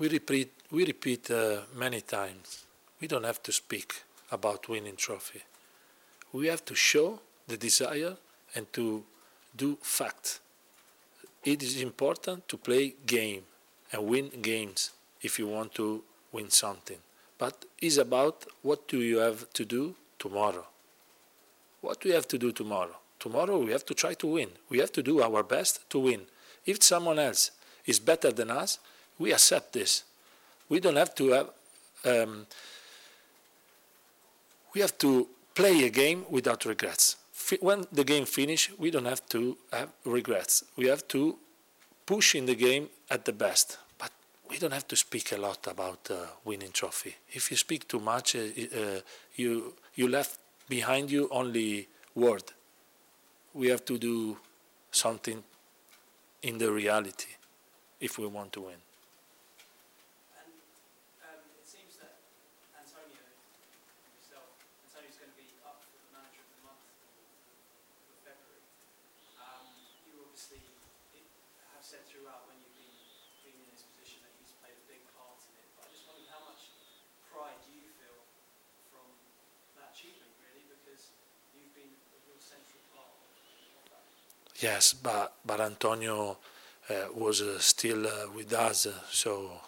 We repeat, we repeat uh, many times. We don't have to speak about winning trophy. We have to show the desire and to do fact. It is important to play game and win games if you want to win something. But it's about what do you have to do tomorrow. What do we have to do tomorrow? Tomorrow we have to try to win. We have to do our best to win. If someone else is better than us, we accept this. We don't have to have. Um, we have to play a game without regrets. When the game finish, we don't have to have regrets. We have to push in the game at the best. But we don't have to speak a lot about uh, winning trophy. If you speak too much, uh, uh, you you left behind you only word. We have to do something in the reality if we want to win. And um, it seems that Antonio, himself, Antonio's going to be up for the manager of the month for February. Um, you obviously it, have said throughout when you've been, been in this position that he's played a big part in it. But I just wondered how much pride do you feel from that achievement, really, because you've been a real central part of, that. Yes, but but Antonio uh, was uh, still uh, with us, so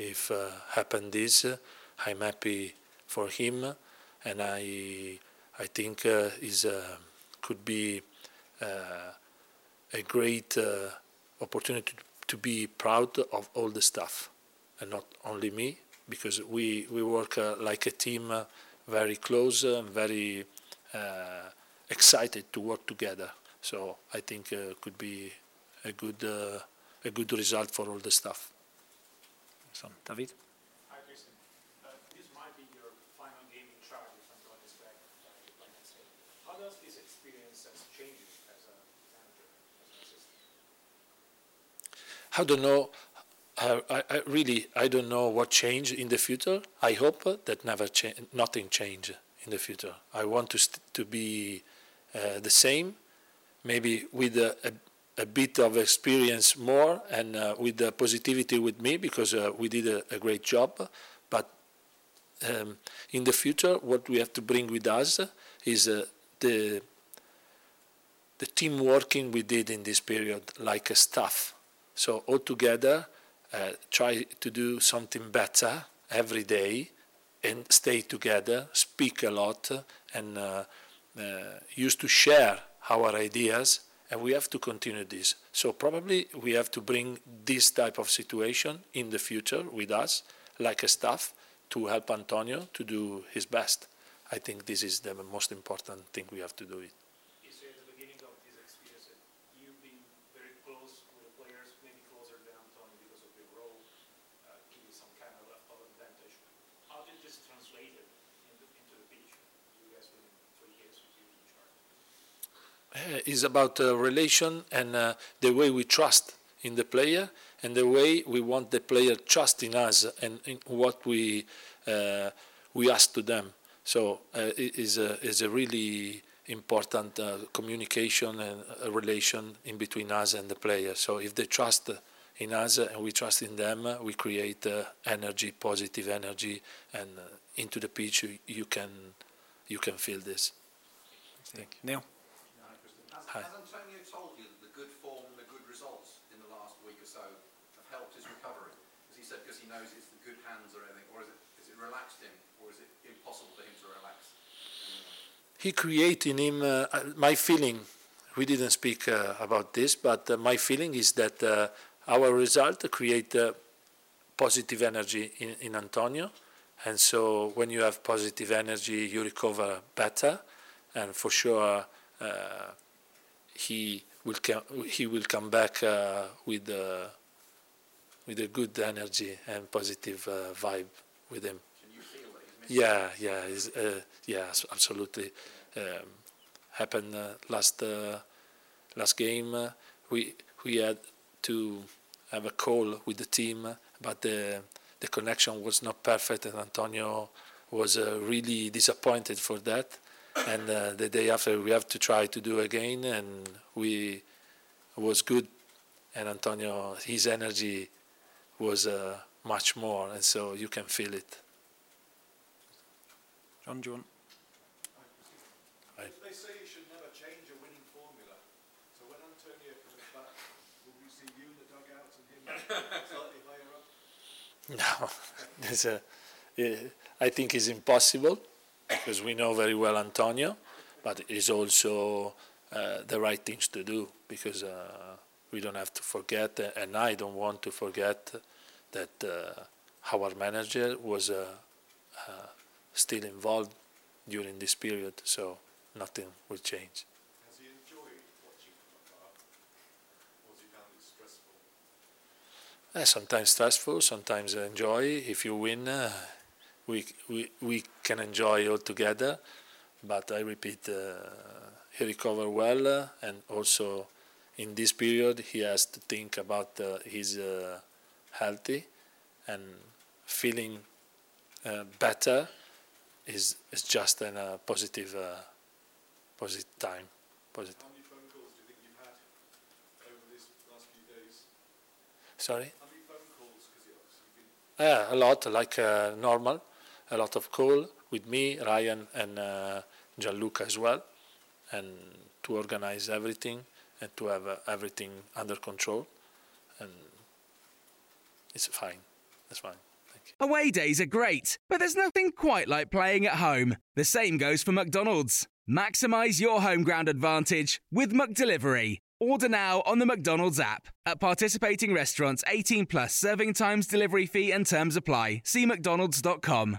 if uh, happened this, I'm happy for him, and I I think uh, is uh, could be a great opportunity to be proud of all the staff, and not only me, because we we work uh, like a team, uh, very close, uh, very uh, excited to work together. So I think uh, could be a good uh, a good result for all the staff. So, David. Hi, Cristian. Uh, this might be your final game in charge if Antonio is back by, by. How does this experience has changed you as a manager, as an assistant? I don't know. I, I, I really I don't know what change in the future. I hope that never cha- nothing change in the future. I want to st- to be uh, the same, maybe with a, a, a bit of experience more and uh, with the positivity with me because uh, we did a, a great job. But um, in the future, what we have to bring with us is uh, the the team working we did in this period, like a staff. So all together, uh, try to do something better every day, and stay together, speak a lot, and uh, uh, used to share our ideas. And we have to continue this. So probably we have to bring this type of situation in the future with us, like a staff, to help Antonio to do his best. I think this is the most important thing we have to do. It. You say at the beginning of this experience that you've been very close with the players, maybe closer than Antonio because of your role, uh, give you some kind of, of advantage. How did this translate it into, into the pitch? You guys been three years with you in charge. uh, is about uh, relation and uh, the way we trust in the player and the way we want the player trust in us and in what we uh, we ask to them. So uh, it is a is a really important uh, communication and relation in between us and the player. So if they trust in us and we trust in them, we create energy, positive energy, and into the pitch you, you can you can feel this. Thank you. Neil. Hi. Has Antonio told you that the good form and the good results in the last week or so have helped his recovery? As he said, because he knows it's the good hands or anything, or is it, is it relaxed him, or is it impossible for him to relax? He created in him, uh, my feeling, we didn't speak uh, about this, but uh, my feeling is that uh, our result create uh, positive energy in, in Antonio. And so when you have positive energy, you recover better. And for sure, uh, he will come, he will come back uh, with uh, with a good energy and positive uh, vibe with him. Yeah, yeah, uh, yeah, absolutely. Um, happened uh, last uh, last game. Uh, we we had to have a call with the team, but the the connection was not perfect, and Antonio was uh, really disappointed for that. And uh, the day after, we have to try to do again, and we was good. And Antonio, his energy was uh, much more, and so you can feel it. John, do you want? Right. They say you should never change a winning formula. So when Antonio comes back, will we see you in the dugout and him slightly higher up? No, it's a, I think it's impossible because we know very well Antonio, but it's also uh, the right things to do because uh, we don't have to forget, uh, and I don't want to forget that uh, our manager was uh, uh, still involved during this period, so nothing will change. Has he enjoyed watching from afar? Or has he found it stressful? Uh, sometimes stressful, sometimes enjoy. If you win, uh, we, we, we can enjoy all together. But I repeat, uh, he recovered well, uh, and also in this period he has to think about uh, his uh, healthy and feeling uh, better is is just a uh, positive uh, positive time. Positive. How many phone calls do you think you've had over these last few days? Sorry. How many phone calls? Because Yeah, a lot, like uh, normal, a lot of call with me, Ryan, and uh, Gianluca as well, and to organize everything and to have uh, everything under control, and it's fine. That's fine. Thank you. Away days are great, but there's nothing quite like playing at home. The same goes for McDonald's. Maximize your home ground advantage with McDelivery. Order now on the McDonald's app. At participating restaurants, 18 plus serving times, delivery fee, and terms apply. See McDonald's.com.